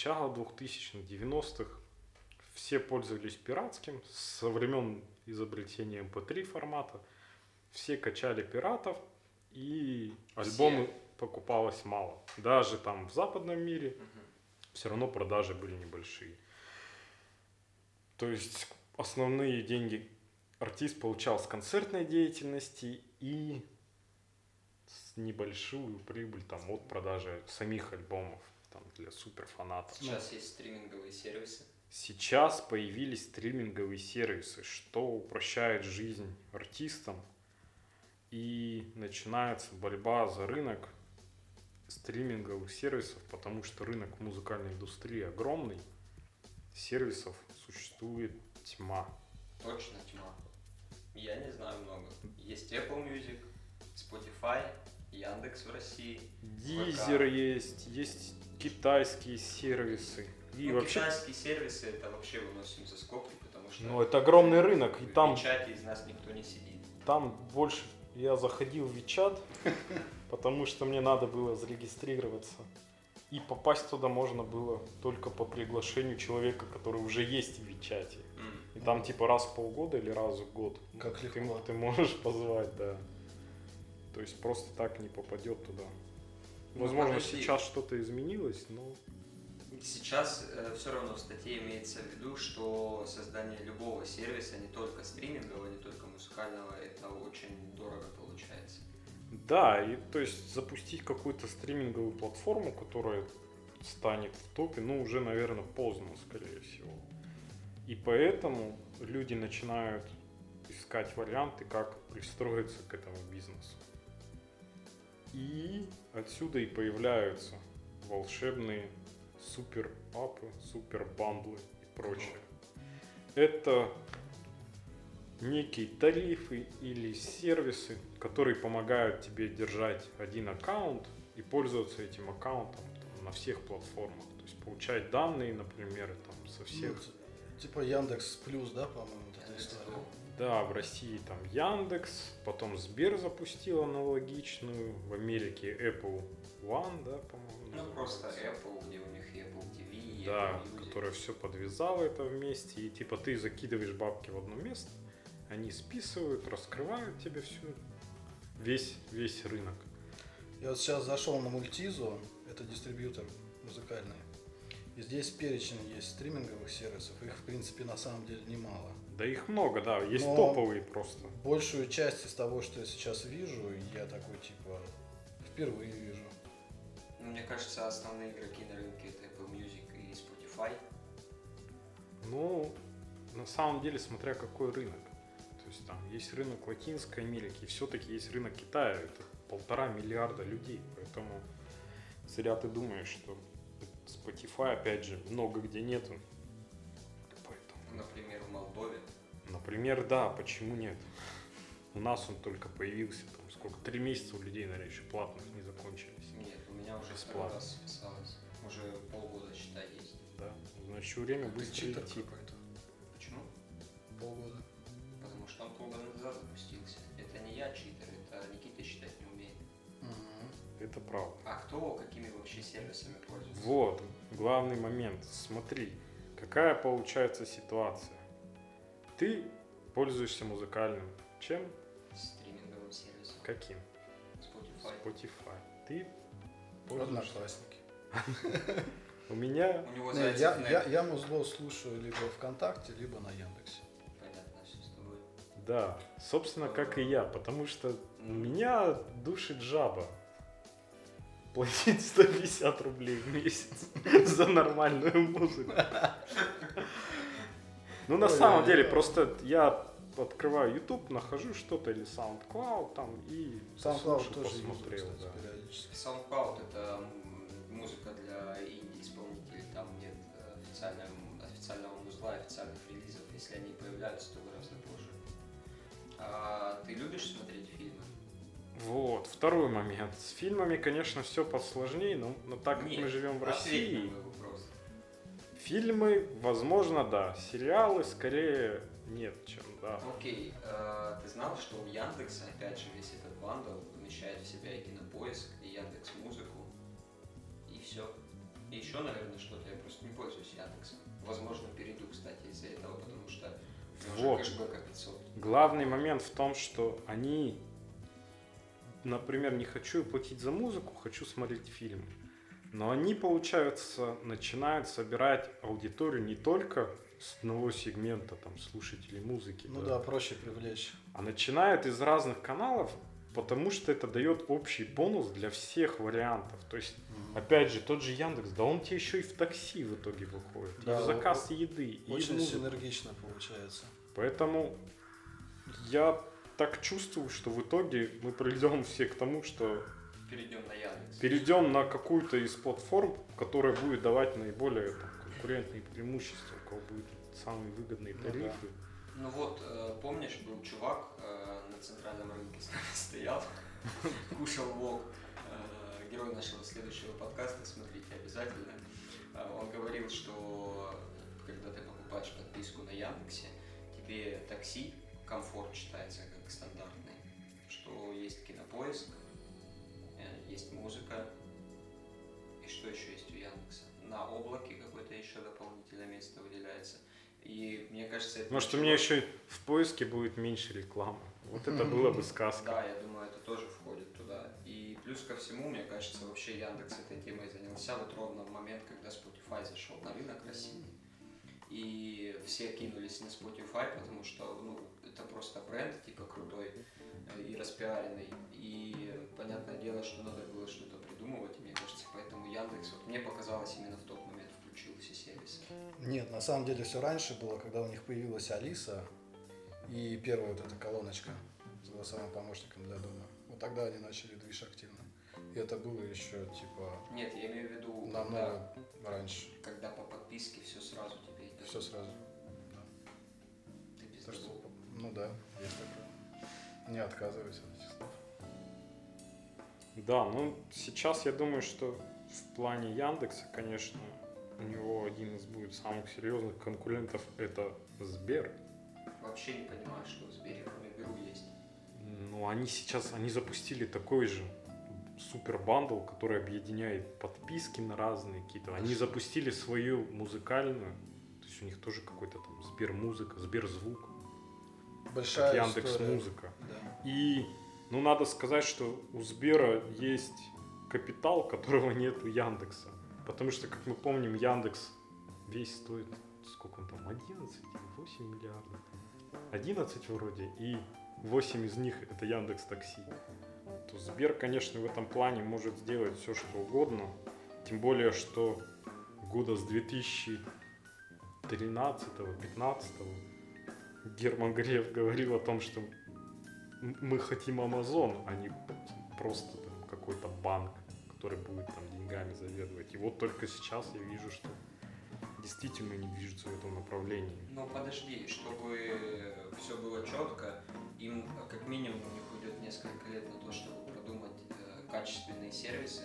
начала 2000-х, 90-х все пользовались пиратским со времен изобретения MP3 формата. Все качали пиратов, и альбомы Все. покупалось мало. Даже там в западном мире Мгм. все равно продажи были небольшие. То есть основные деньги артист получал с концертной деятельности и с небольшую прибыль там от продажи самих альбомов там, для суперфанатов. Сейчас есть стриминговые сервисы. Сейчас появились стриминговые сервисы, что упрощает жизнь артистам. И начинается борьба за рынок стриминговых сервисов, потому что рынок музыкальной индустрии огромный. Сервисов существует тьма. Точно тьма. Я не знаю много. Есть Apple Music, Spotify, Яндекс в России. Дизер есть, есть китайские сервисы. И ну, вообще, китайские сервисы это вообще выносим за скобки, потому что ну это огромный рынок, и в там печати из нас никто не сидит. Там больше я заходил в Вичат, потому что мне надо было зарегистрироваться. И попасть туда можно было только по приглашению человека, который уже есть в Вичате. М. И там типа раз в полгода или раз в год. Как ты, легко. ты можешь позвать, да. То есть просто так не попадет туда. Ну, Возможно, подожди. сейчас что-то изменилось, но Сейчас все равно в статье имеется в виду, что создание любого сервиса, не только стримингового, не только музыкального, это очень дорого получается. Да, и то есть запустить какую-то стриминговую платформу, которая станет в топе, ну уже, наверное, поздно, скорее всего. И поэтому люди начинают искать варианты, как пристроиться к этому бизнесу. И отсюда и появляются волшебные супер апы, супер бандлы и прочее. Это некие тарифы или сервисы, которые помогают тебе держать один аккаунт и пользоваться этим аккаунтом там, на всех платформах. То есть получать данные, например, там, со всех. Ну, типа Яндекс Плюс, да, по-моему, вот эта история. Да, в России там Яндекс, потом Сбер запустил аналогичную, в Америке Apple One, да, по-моему. Ну просто. Apple, где у них Apple TV, и Да, Apple Music. которая все подвязала это вместе. И типа ты закидываешь бабки в одно место, они списывают, раскрывают тебе всю весь, весь рынок. Я вот сейчас зашел на Мультизу, это дистрибьютор музыкальный. И здесь перечень есть стриминговых сервисов, их в принципе на самом деле немало. Да их много, да, есть Но- топовые просто. Большую часть из того, что я сейчас вижу, я такой типа впервые вижу. Ну, мне кажется, основные игроки на рынке это Apple Music и Spotify. Ну, на самом деле, смотря какой рынок. То есть там есть рынок Латинской Америки, и все-таки есть рынок Китая, это полтора миллиарда людей. Поэтому зря ты думаешь, что Spotify, опять же, много где нету. Поэтому, Например, в Молдове. например, да, почему нет? У нас он только появился, там сколько, три месяца у людей, наверное, еще платных не закончились. Нет, у меня уже Бесплатно. второй раз списалось. Уже полгода, считай, есть. Да, значит, время Ты быстро какой-то. Почему? Полгода. Потому что он полгода назад запустился. Это не я читер, Это правда. А кто какими вообще сервисами пользуется? Вот, главный момент. Смотри, какая получается ситуация. Ты пользуешься музыкальным. Чем? Стриминговым сервисом. Каким? Spotify. Spotify. Ты пользуешься. Одноклассники. У меня... У него Не, Зайцев я, нет. я, я музло слушаю либо ВКонтакте, либо на Яндексе. Понятно, все с тобой. Да, собственно, как и я, потому что меня душит жаба. Платить 150 рублей в месяц за нормальную музыку. Ну, на самом деле, просто я открываю YouTube, нахожу что-то или SoundCloud там и SoundCloud тоже посмотрел, кстати, да. SoundCloud это музыка для инди-исполнителей, там нет э, официального, официального музла, официальных релизов, если они появляются, то гораздо позже. А ты любишь смотреть? Вот, второй момент. С фильмами, конечно, все посложнее, но, но так как Нет, мы живем в России, фильмы, возможно, да. Сериалы скорее нет, чем да. Окей, э, ты знал, что у Яндекса, опять же, весь этот бандл помещает в себя и кинопоиск, и Яндекс Музыку, и все. И еще, наверное, что-то я просто не пользуюсь Яндексом. Возможно, перейду, кстати, из-за этого, потому что Вот. кэшбэка 500. Главный момент в том, что они, например, не хочу платить за музыку, хочу смотреть фильм. Но они, получается, начинают собирать аудиторию не только с одного сегмента там, слушателей музыки, Ну да, проще привлечь. а начинают из разных каналов, потому что это дает общий бонус для всех вариантов. То есть, опять же, тот же Яндекс, да он тебе еще и в такси в итоге выходит, и Да, в заказ еды, и в Очень синергично получается. Поэтому я так чувствую, что в итоге мы придем все к тому, что Перейдем на Яндекс. перейдем на какую-то из платформ, которая будет давать наиболее там, конкурентные преимущества, у кого будут самые выгодные Ну да. тарифы. Ну вот, э, помнишь, был чувак э, на центральном рынке с нами стоял, кушал вок. Э, Герой нашего следующего подкаста, смотрите обязательно. Э, Он говорил, что когда ты покупаешь подписку на Яндексе, тебе такси, комфорт считается как стандартный, что есть кинопоиск, э, есть музыка, и что еще есть у Яндекса? На облаке какое-то еще дополнительное место выделяется. И мне кажется, это... Может, у меня еще в поиске будет меньше рекламы. Вот это было бы сказка. Да, я думаю, это тоже входит туда. И плюс ко всему, мне кажется, вообще Яндекс этой темой занялся вот ровно в момент, когда Spotify зашел на рынок России. И все кинулись на Spotify, потому что ну, это просто бренд, типа крутой э, и распиаренный. И понятное дело, что надо было что-то придумывать, и мне кажется, поэтому Яндекс, вот мне показалось, именно в тот момент включил все сервисы. Нет, на самом деле все раньше было, когда у них появилась Алиса и первая вот эта колоночка с голосовым помощником для дома. Вот тогда они начали движ активно. И это было еще типа Нет, я имею в виду, когда, намного раньше. когда по подписке все сразу тебе идет. Все сразу. Ты без Так что. Ну да, есть такое. Не отказывайся от этих слов. Да, ну сейчас я думаю, что в плане Яндекса, конечно, у него один из будет самых серьезных конкурентов это Сбер. Вообще не понимаю, что в Сбере кроме Беру есть. Ну, они сейчас, они запустили такой же супер бандл, который объединяет подписки на разные какие-то. Они запустили свою музыкальную, то есть у них тоже какой-то там Сбер музыка, Сбер звук, Большая Яндекс история. музыка. Да. И, ну, надо сказать, что у Сбера есть капитал, которого нет у Яндекса. Потому что, как мы помним, Яндекс весь стоит, сколько он там, 11 или 8 миллиардов? 11 вроде, и 8 из них это Яндекс Такси. То Сбер, конечно, в этом плане может сделать все, что угодно. Тем более, что года с 2013-15 Герман Греф говорил о том, что мы хотим Amazon, а не просто там какой-то банк, который будет там деньгами заведовать. И вот только сейчас я вижу, что действительно не движется в этом направлении. Но подожди, чтобы все было четко, им как минимум у них уйдет несколько лет на то, чтобы продумать э, качественные сервисы,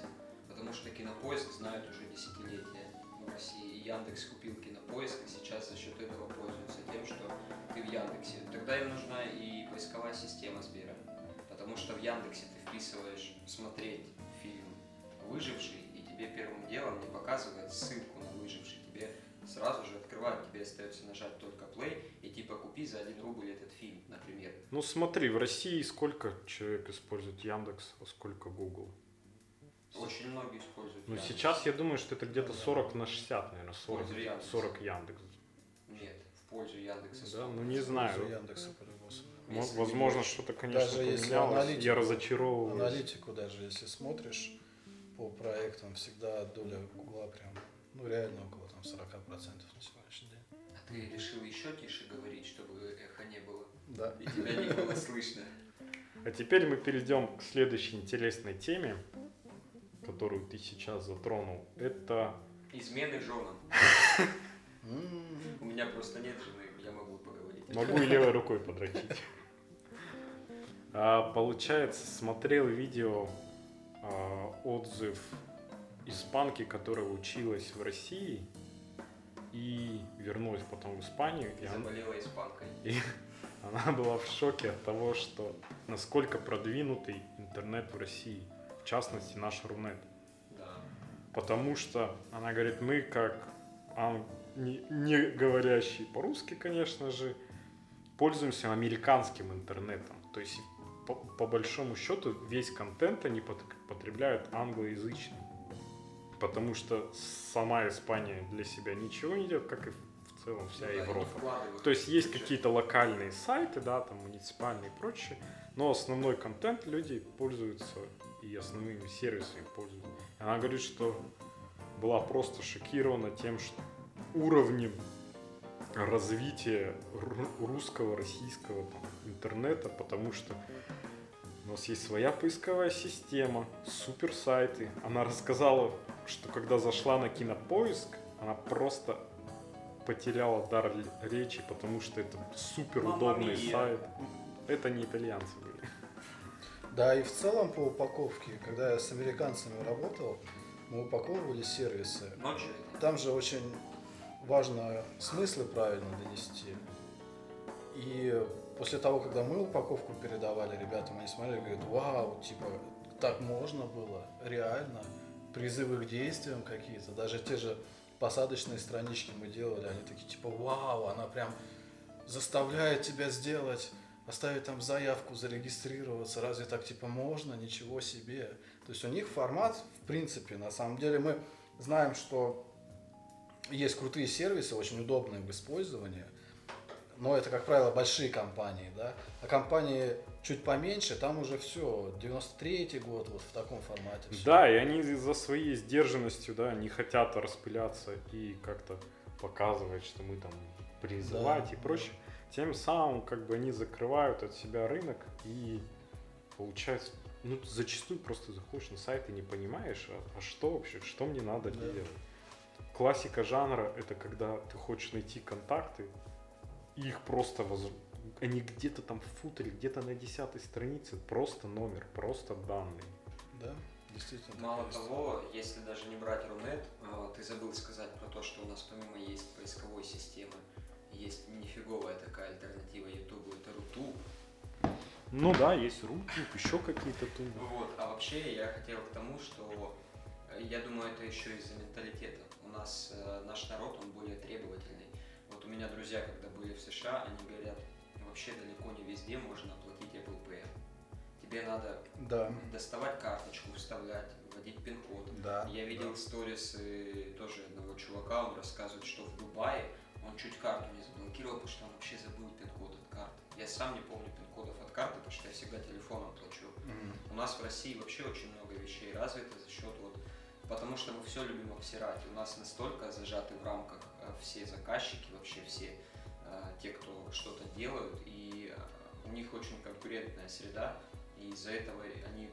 потому что Кинопоиск знают уже десятилетия в России. И Яндекс купил Кинопоиск, и сейчас за счет этого пользуются тем, что ты в Яндексе. Тогда им нужна и поисковая система Сбера, потому что в Яндексе ты вписываешь смотреть фильм «Выживший», и тебе первым делом не показывает ссылку на «Выживший», тебе сразу же открывает, тебе остается нажать только play и типа купи за 1 рубль этот фильм, например. Ну смотри, в России сколько человек использует Яндекс, а сколько Google? Очень многие используют. Ну Яндекс. сейчас я думаю, что это где-то 40 на 60, наверное, 40, пользу Яндекса. 40 Яндекс. Нет, пользу Яндекса. Да, ну не знаю. Яндекса по-любому. Возможно, что-то, конечно, Даже если аналитику- Я разочаровываюсь. Аналитику даже, если смотришь по проектам, всегда доля Гугла прям, ну реально около там 40% на сегодняшний день. А ты решил еще тише говорить, чтобы эхо не было, Да. и тебя не было слышно. А теперь мы перейдем к следующей интересной теме, которую ты сейчас затронул. Это Измены женам. У меня просто нет жены, я могу поговорить. могу и левой рукой подрочить. А, получается, смотрел видео а, отзыв испанки, которая училась в России и вернулась потом в Испанию. И И она, заболела испанкой. и она была в шоке от того, что насколько продвинутый интернет в России, в частности наш Рунет. Да. потому что она говорит, мы как ан- не, не говорящие по-русски, конечно же, пользуемся американским интернетом. То есть, по, по большому счету, весь контент они пот- потребляют англоязычный. Потому что сама Испания для себя ничего не делает, как и в целом вся Да, и не Европа. То есть есть какие-то локальные сайты, да, там муниципальные и прочее, но основной контент люди пользуются и основными сервисами пользуются. Она говорит, что была просто шокирована тем, что уровнем развития ру- русского, российского там, интернета, потому что у нас есть своя поисковая система, супер сайты. Она рассказала, что когда зашла на кинопоиск, она просто потеряла дар речи, потому что это супер удобный Мамма мия. сайт. Это не итальянцы были. Да, и в целом по упаковке, когда я с американцами работал, мы упаковывали сервисы. Ночью Там же очень важно смыслы правильно донести. И после того, когда мы упаковку передавали ребятам, они смотрели и говорят, вау, типа, так можно было, реально, призывы к действиям какие-то, даже те же посадочные странички мы делали, они такие, типа, вау, она прям заставляет тебя сделать, оставить там заявку, зарегистрироваться, разве так, типа, можно, ничего себе. То есть у них формат, в принципе, на самом деле мы знаем, что есть крутые сервисы, очень удобные в использовании, но это, как правило, большие компании, да, а компании чуть поменьше, там уже все, 93-й год вот в таком формате. всё. Да, и они за своей сдержанностью, да, не хотят распыляться и как-то показывать, что мы там призывать Да, и прочее. Тем самым, как бы они закрывают от себя рынок и получается, ну, зачастую просто заходишь на сайт и не понимаешь, а, а что вообще, что мне надо Да. делать. Классика жанра это когда ты хочешь найти контакты, и их просто воз- они где-то там в футере, где-то на десятой странице, просто номер, просто данные. Да, действительно. Мало того, если даже не брать Рунет, э, ты забыл сказать про то, что у нас помимо есть поисковой системы, есть нифиговая такая альтернатива Ютубу, это Рутуб. Ну да, есть Рутуб, еще какие-то тубы. Вот, а вообще я хотел к тому, что э, я думаю, это еще из-за менталитета. У нас э, наш народ, он более требовательный. Вот у меня друзья, когда были в США, они говорят, вообще далеко не везде можно оплатить Apple Pay. Тебе надо Да, доставать карточку, вставлять, вводить пин-код. да. Я видел да. сторисы тоже одного чувака, он рассказывает, что в Дубае он чуть карту не заблокировал, потому что он вообще забыл пин-код от карты. Я сам не помню пин-кодов от карты, потому что я всегда телефоном плачу. Мгм. У нас в России вообще очень много вещей развито за счет вот потому что мы все любим обсирать. У нас настолько зажаты в рамках э, все заказчики, вообще все э, те, кто что-то делают, и э, у них очень конкурентная среда, и из-за этого они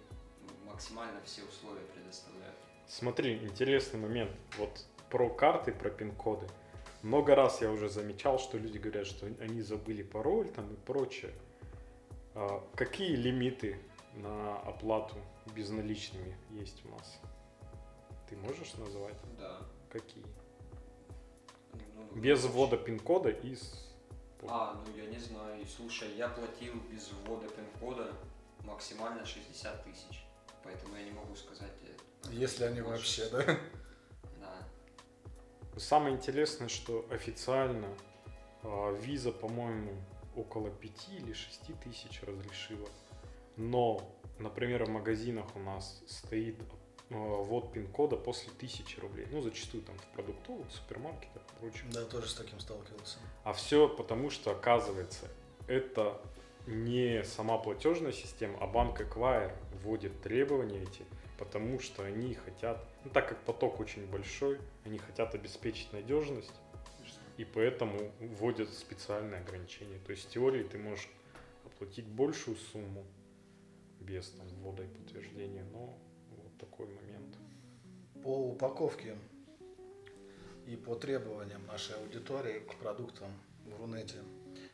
максимально все условия предоставляют. Смотри, интересный момент. Вот про карты, про пин-коды. Много раз я уже замечал, что люди говорят, что они забыли пароль там и прочее. А какие лимиты на оплату безналичными есть у нас? Ты можешь назвать? Да. Какие? Ну, Без ввода пин-кода из... А, ну я не знаю. И Слушай, я платил без ввода пин-кода максимально 60 тысяч. Поэтому я не могу сказать. э, Если они больше. вообще, да? Да. Самое интересное, что официально а, виза, по-моему, около 5 или 6 тысяч разрешила. Но, например, в магазинах у нас стоит ввод пин-кода после 1000 рублей. Ну, зачастую там в продуктовых, супермаркетах и прочем. Да, тоже с таким сталкивался. А все потому, что, оказывается, это не сама платежная система, а банк Acquire вводит требования эти, потому что они хотят, ну так как поток очень большой, они хотят обеспечить надежность, и поэтому вводят специальные ограничения. То есть в теории ты можешь оплатить большую сумму без там, ввода и подтверждения, но такой момент. По упаковке и по требованиям нашей аудитории к продуктам в Рунете,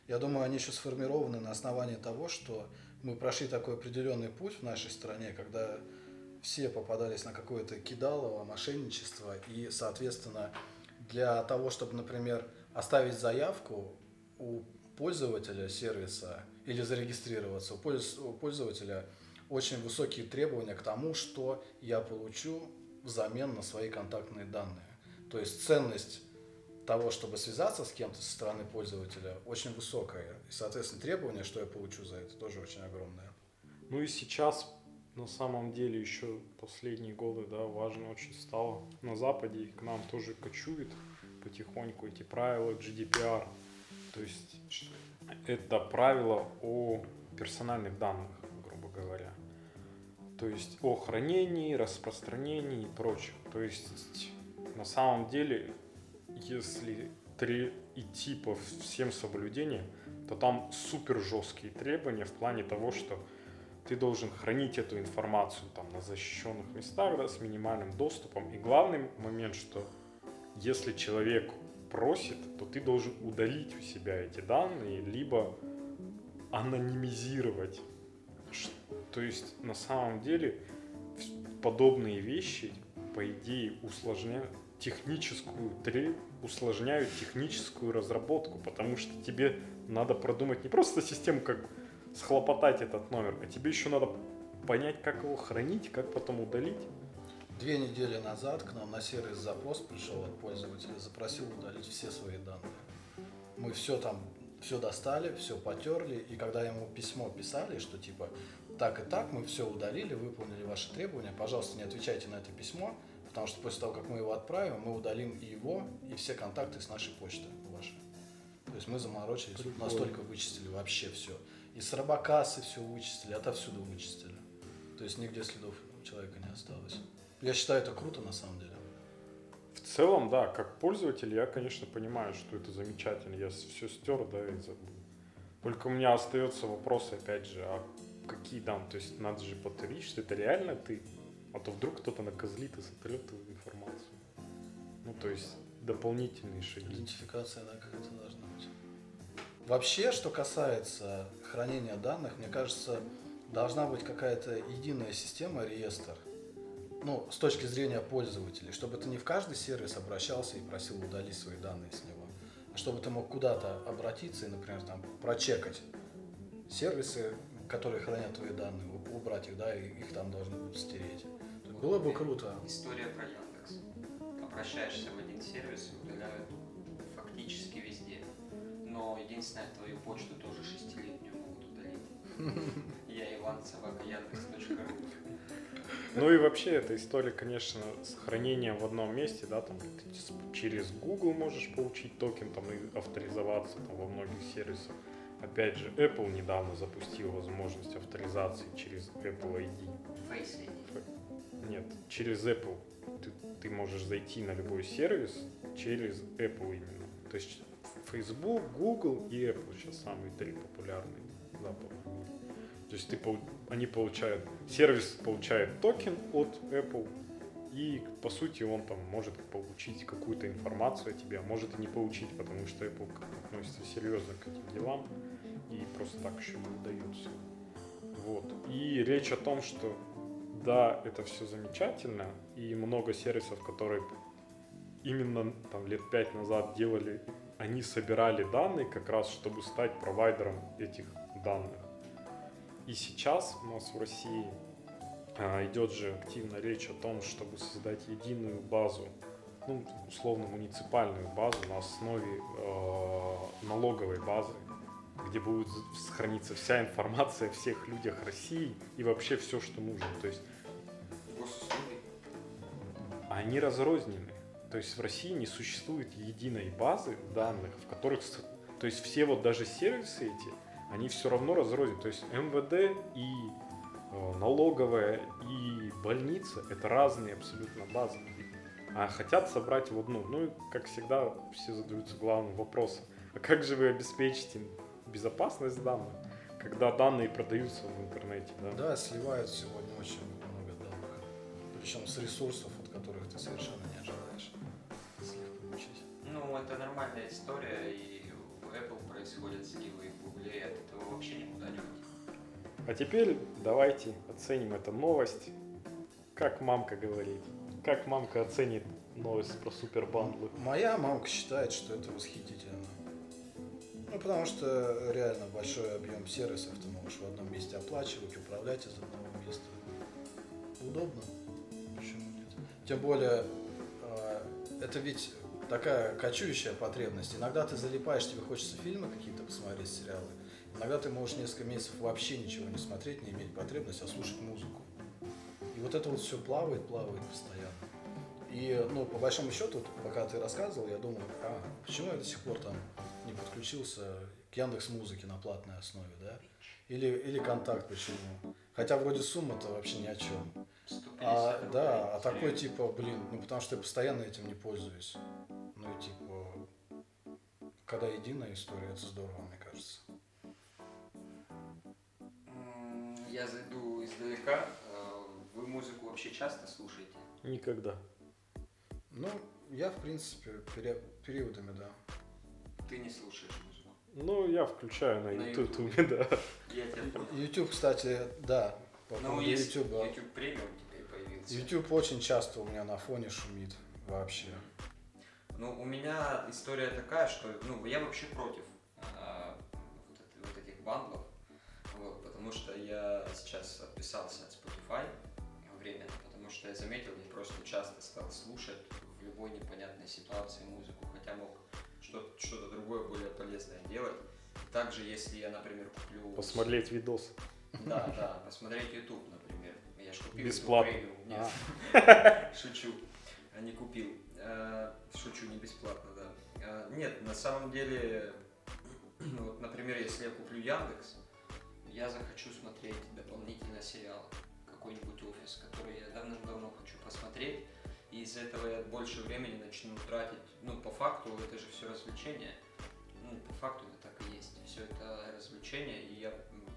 я думаю, они еще сформированы на основании того, что мы прошли такой определенный путь в нашей стране, когда все попадались на какое-то кидалово, мошенничество, и, соответственно, для того, чтобы, например, оставить заявку у пользователя сервиса или зарегистрироваться, у польз- у пользователя очень высокие требования к тому, что я получу взамен на свои контактные данные. То есть ценность того, чтобы связаться с кем-то со стороны пользователя, очень высокая. И, соответственно, требования, что я получу за это, тоже очень огромное. Ну и сейчас на самом деле еще последние годы, да, важно очень стало на Западе, и к нам тоже кочует потихоньку эти правила GDPR. То есть это правила о персональных данных, говоря. То есть о хранении, распространении и прочем. То есть на самом деле, если три идти по всем соблюдениям, то там супер жесткие требования в плане того, что ты должен хранить эту информацию там на защищенных местах, да, с минимальным доступом. И главный момент, что если человек просит, то ты должен удалить у себя эти данные, либо анонимизировать. То есть на самом деле подобные вещи, по идее, усложняют техническую усложняют техническую разработку, потому что тебе надо продумать не просто систему, как схлопотать этот номер, а тебе еще надо понять, как его хранить, как потом удалить. Две недели назад к нам на сервис запрос пришел от пользователя, запросил удалить все свои данные. Мы все там, все достали, все потерли, и когда ему письмо писали, что типа так и так, мы все удалили, выполнили ваши требования, пожалуйста, не отвечайте на это письмо, потому что после того, как мы его отправим, мы удалим и его, и все контакты с нашей почты ваши. То есть мы заморочились, Прикольно. настолько вычистили вообще все. И с рабокассы все вычистили, отовсюду вычистили. То есть нигде следов человека не осталось. Я считаю, это круто на самом деле. В целом, да, как пользователь, я, конечно, понимаю, что это замечательно. Я все стер, да, и забыл. Только у меня остается вопрос, опять же, а какие там, то есть надо же повторить, что это реально ты, а то вдруг кто-то накозлит и сотрет эту информацию. Ну, то есть дополнительные шаги. Идентификация, да, как это должна быть. Вообще, что касается хранения данных, мне кажется, должна быть какая-то единая система, реестр, ну, с точки зрения пользователей, чтобы ты не в каждый сервис обращался и просил удалить свои данные с него, а чтобы ты мог куда-то обратиться и, например, там, прочекать сервисы, которые хранят твои данные, убрать их, да, и их там должны будут стереть. Было бы круто. История про Яндекс. Обращаешься в один сервис и удаляют фактически везде. Но единственное, твою почту тоже шестилетнюю могут удалить. Я Иван Собака Яндекс.ру. Ну и вообще эта история, конечно, с хранением в одном месте, да, там ты через Google можешь получить токен там и авторизоваться там во многих сервисах. Опять же, Apple недавно запустил возможность авторизации через Apple ID. Face ID. Нет, через Apple. Ты, ты можешь зайти на любой сервис через Apple именно. То есть Facebook, Google и Apple сейчас самые три популярные западные. То есть ты, они получают, сервис получает токен от Apple, и по сути он там может получить какую-то информацию о тебе, а может и не получить, потому что Apple относится серьезно к этим делам и просто так еще не удается. Вот. И речь о том, что да, это все замечательно, и много сервисов, которые именно там лет пять назад делали, они собирали данные как раз, чтобы стать провайдером этих данных. И сейчас у нас в России а, идет же активно речь о том, чтобы создать единую базу, ну, условно муниципальную базу на основе э, налоговой базы, где будет храниться вся информация о всех людях России и вообще все, что нужно. То есть они разрознены. То есть в России не существует единой базы данных, в которых, то есть все вот даже сервисы эти, они все равно разрознены. То есть МВД и э, налоговая и больница это разные абсолютно базы. А хотят собрать в одну. Ну и как всегда все задаются главным вопросом. А как же вы обеспечите безопасность данных, когда данные продаются в интернете? Да, да сливают сегодня очень много данных. Причем с ресурсов, от которых ты совершенно не ожидаешь слив получить. Ну, это нормальная история, и в Apple происходят сливы, и в Google от этого вообще никуда не уйти. А теперь давайте оценим эту новость. Как мамка говорит. Как мамка оценит новость про супербандлы? Моя мамка считает, что это восхитительно. Ну, потому что реально большой объем сервисов ты можешь в одном месте оплачивать, управлять из одного места. Удобно. Почему нет? Тем более, э, это ведь такая кочующая потребность. Иногда ты залипаешь, тебе хочется фильмы какие-то посмотреть, сериалы. Иногда ты можешь несколько месяцев вообще ничего не смотреть, не иметь потребности, а слушать музыку. И вот это вот все плавает, плавает постоянно. И, ну, по большому счету, пока ты рассказывал, я думал, а, почему я до сих пор там не подключился к Яндекс Музыке на платной основе, да? Или, или контакт почему? Хотя вроде сумма-то вообще ни о чем. 150 А, рублей. да, а такой типа, блин, ну потому что я постоянно этим не пользуюсь. Ну и типа, когда единая история, это здорово, мне кажется. Я зайду издалека. Э, Вы музыку вообще часто слушаете? Никогда. Ну, я, в принципе, пере- периодами, да. Ты не слушаешь музыку. Ну, я включаю на На YouTube, Ютубе. да. Я тебя понял. YouTube, кстати, да, по Ну, поводу есть YouTube. YouTube премиум теперь появился. YouTube очень часто у меня на фоне шумит вообще. Ну, у меня история такая, что ну, я вообще против а, вот, эт- вот этих бандлов, вот, потому что я сейчас отписался от Spotify временно, потому что я заметил, я просто часто стал слушать в любой непонятной ситуации музыку, хотя мог что- что-то другое более полезное делать. Также, если я, например, куплю... Посмотреть видос. Да, да, посмотреть YouTube, например. Я ж купил YouTube Бесплатно. Нет, А, Шучу. А Не купил. Э, Шучу, не бесплатно, да. Э, Нет, на самом деле, вот, например, если я куплю Яндекс, я захочу смотреть дополнительно сериал, какой-нибудь офис, который я давно-давно хочу посмотреть, из-за этого я больше времени начну тратить. Ну, по факту, это же все развлечение. Ну, по факту это так и есть. Все это развлечение, и я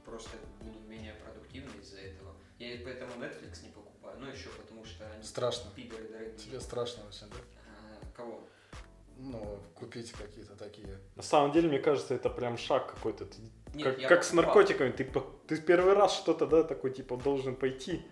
просто буду менее продуктивный из-за этого. Я и поэтому Netflix не покупаю. Ну, еще потому что они Страшно. пидоры дорогие. Тебе страшно очень, да? А, Кого? Ну, купить какие-то такие. На самом деле, мне кажется, это прям шаг какой-то. Ты- Нет, как как с наркотиками. Ты, ты первый раз что-то, да, такой, типа, должен пойти,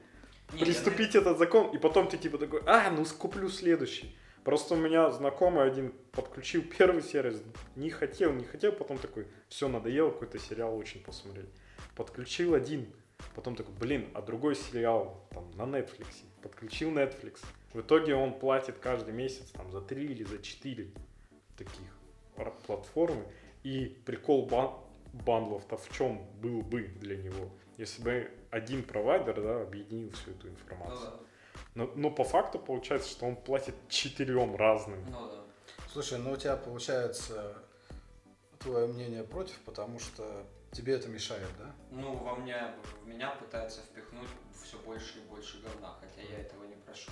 Не, я приступить этот закон, и потом ты, типа, такой, а, ну, скуплю следующий. Просто у меня знакомый один подключил первый сервис, не хотел, не хотел, потом такой, все, надоело, какой-то сериал очень посмотреть. Подключил один, потом такой, блин, а другой сериал там на Netflix. Подключил Netflix. В итоге он платит каждый месяц там за 3 или за 4 таких платформы. И прикол бан- бандлов-то в чем был бы для него, если бы один провайдер да, объединил всю эту Ну информацию. да, Но, но по факту получается, что он платит четырем разным. ну да. Слушай, ну у тебя получается твое мнение против, потому что тебе это мешает, да? Ну, во мне, в меня пытаются впихнуть все больше и больше говна, хотя я этого не прошу.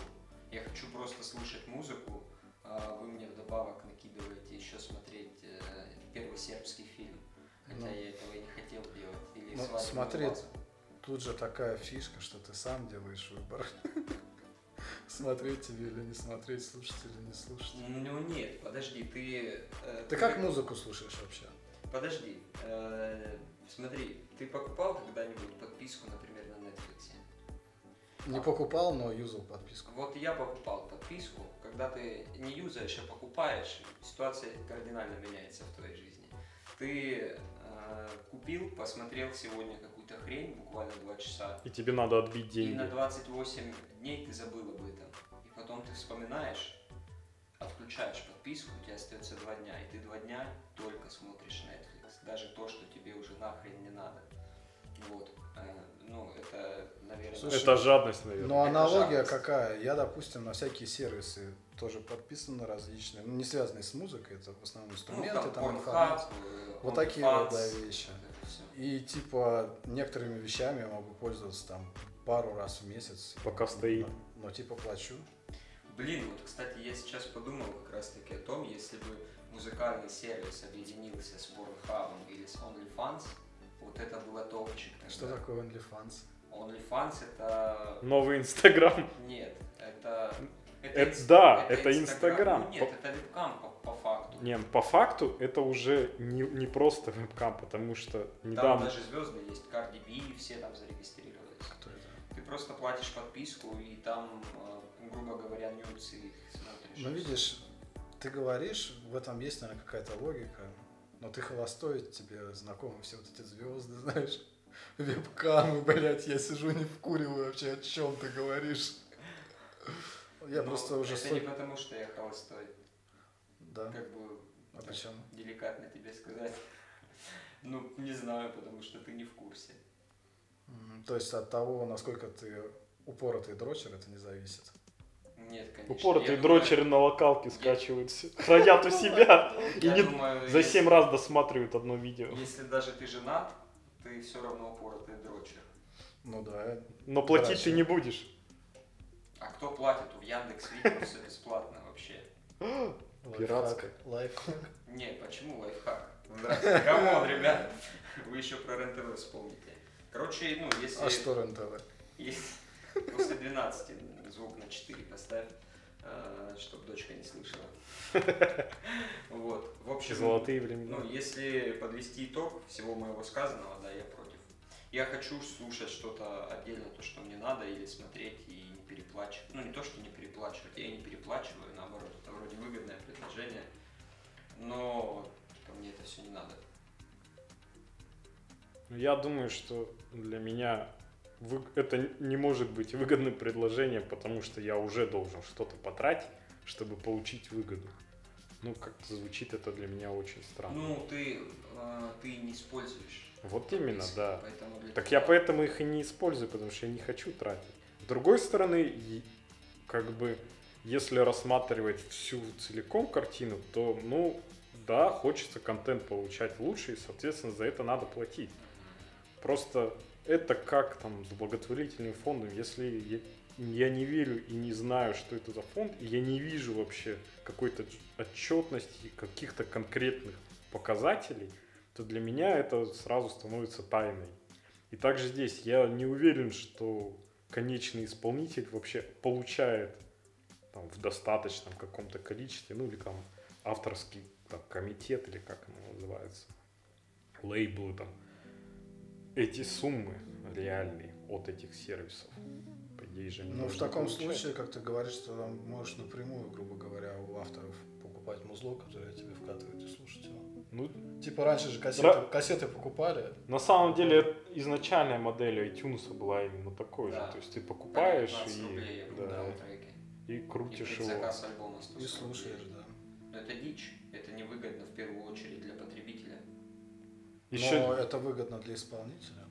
Я хочу просто слушать музыку, а вы мне вдобавок накидываете еще смотреть э, первый сербский фильм, хотя Ну. я этого и не хотел делать. Или Ну, «Свадебный смотри, вальс». Тут же такая фишка, что ты сам делаешь выбор. Смотреть тебе или не смотреть, слушать или не слушать. Ну нет, подожди, ты... э, Ты как музыку слушаешь вообще? Подожди, э, смотри, ты покупал когда-нибудь подписку, например, на Netflix? Не покупал, но юзал подписку. Вот я покупал подписку, когда ты не юзаешь, а покупаешь, ситуация кардинально меняется в твоей жизни. Ты э, купил, посмотрел сегодня какую-то хрень, буквально два часа, И тебе надо отбить и на деньги. 28 дней ты забыл об этом. И потом ты вспоминаешь, отключаешь подписку, у тебя остается два дня, и ты два дня только смотришь Netflix. Даже то, что тебе уже нахрен не надо. Вот. Э, Ну, это, наверное... Слушай, Это жадность, наверное. Но Это аналогия жадность. какая? Я, допустим, на всякие сервисы тоже подписан на различные, ну, не связанные с музыкой, это в основном ну, инструменты, там, Pornhub, информация. э, Вот такие вот, да, вещи. И типа некоторыми вещами я могу пользоваться там пару раз в месяц. Пока стоит. Но, но, типа плачу. Блин, вот, кстати, я сейчас подумал как раз-таки о том, если бы музыкальный сервис объединился с Pornhub или с OnlyFans, вот это было топчик. тогда. Что такое OnlyFans? OnlyFans это... Новый Инстаграм. Нет, это... Это- инс- да, это Инстаграм. Ну, нет, это вебкам по, по факту. Не, по факту это уже не, не просто вебкам, потому что Там недавно... даже звезды есть, Cardi B, все там зарегистрировались. Кто это? Ты просто платишь подписку, и там, э, грубо говоря, нюцы их смотришь. Ну видишь, ты говоришь, в этом есть, наверное, какая-то логика. Но ты холостой, тебе знакомы все вот эти звезды, знаешь. Вебкамы, блядь, я сижу не вкуриваю вообще, о чем ты говоришь. Я Но просто уже Это сто- не потому, что я холостой. Да. Как бы А почему? деликатно тебе сказать. Ну, не знаю, потому что ты не в курсе. То есть от того, насколько ты упоротый дрочер, это не зависит. Нет, конечно. Упоротые Я думаю- дрочеры на локалке скачивают, всё, хранят у себя и Я не- думаю, за если- 7 раз досматривают одно видео. Если даже ты женат, ты все равно упоротый дрочер. Ну да. Но платить Хорошо. ты не будешь. А кто платит? В Яндекс Видео все бесплатно вообще. Пиратское. Лайфхак. Не, почему лайфхак? Здравствуйте. Come on, ребят. Вы еще про РЕН-ТВ вспомните. Короче, ну, если... А что РЕН-ТВ? Если после 12 звук на 4 поставь, чтобы дочка не слышала. Вот. В общем, Золотые времена. ну, если подвести итог всего моего сказанного, да, я против. Я хочу слушать что-то отдельно, то, что мне надо, или смотреть и не переплачивать. Ну, не то, что не переплачивать, я и не переплачиваю, наоборот, это вроде выгодное предложение. Но типа, мне это все не надо. Ну, Я думаю, что для меня вы- это не может быть выгодным предложением, потому что я уже должен что-то потратить, чтобы получить выгоду. Ну, как-то звучит это для меня очень странно. Ну, ты, э, ты не используешь. Вот именно, риски, да. Так тебя- я поэтому их и не использую, потому что я не хочу тратить. С другой стороны, как бы, если рассматривать всю целиком картину, то, ну, да, хочется контент получать лучше, и, соответственно, за это надо платить. Просто это как там с благотворительным фондом, если я, не верю и не знаю, что это за фонд, и я не вижу вообще какой-то отчетности, каких-то конкретных показателей, то для меня это сразу становится тайной. И также здесь я не уверен, что конечный исполнитель вообще получает там, в достаточном каком-то количестве, ну или там авторский там, комитет, или как оно называется, лейблы там, эти суммы реальные от этих сервисов. По идее же Ну, в таком получать. случае, как ты говоришь, что там можешь напрямую, грубо говоря, у авторов покупать музло, которое тебе вкатывают и слушать его. Ну, Типа раньше же кассеты, Ра- кассеты покупали, на самом деле изначальная модель iTunes была именно такой Да. же. То есть ты По покупаешь 19 рублей и, да. да, и И крутишь его. заказ альбома 100 и слушаешь, да. Но это дичь. Это невыгодно в первую. Еще Но это выгодно для исполнителя.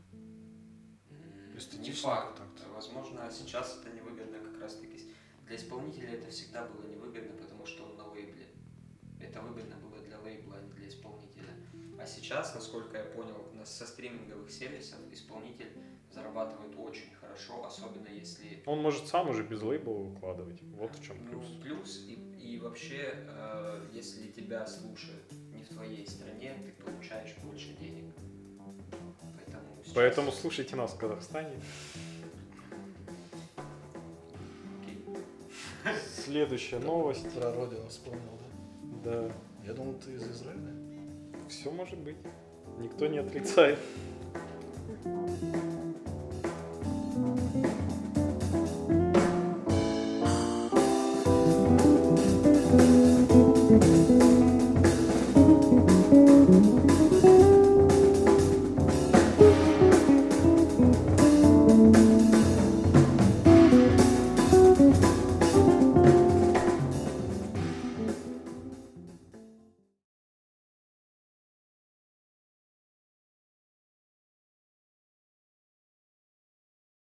Не факт. как-то. Возможно, сейчас это невыгодно как раз таки. Для исполнителя это всегда было невыгодно, потому что он на лейбле. Это выгодно было для лейбла, а не для исполнителя. А сейчас, насколько я понял, со стриминговых сервисов исполнитель зарабатывает очень хорошо, особенно если он может сам уже без лейбла выкладывать. Вот в чем Ну, плюс. плюс, и, и вообще, э, если тебя слушают не в твоей стране, ты получаешь больше денег. Поэтому, сейчас- Поэтому слушайте нас в Казахстане. Окей. Следующая новость. Про родину вспомнил, да? Да, Я думал, ты из Израиля. все может быть. Никто не отрицает.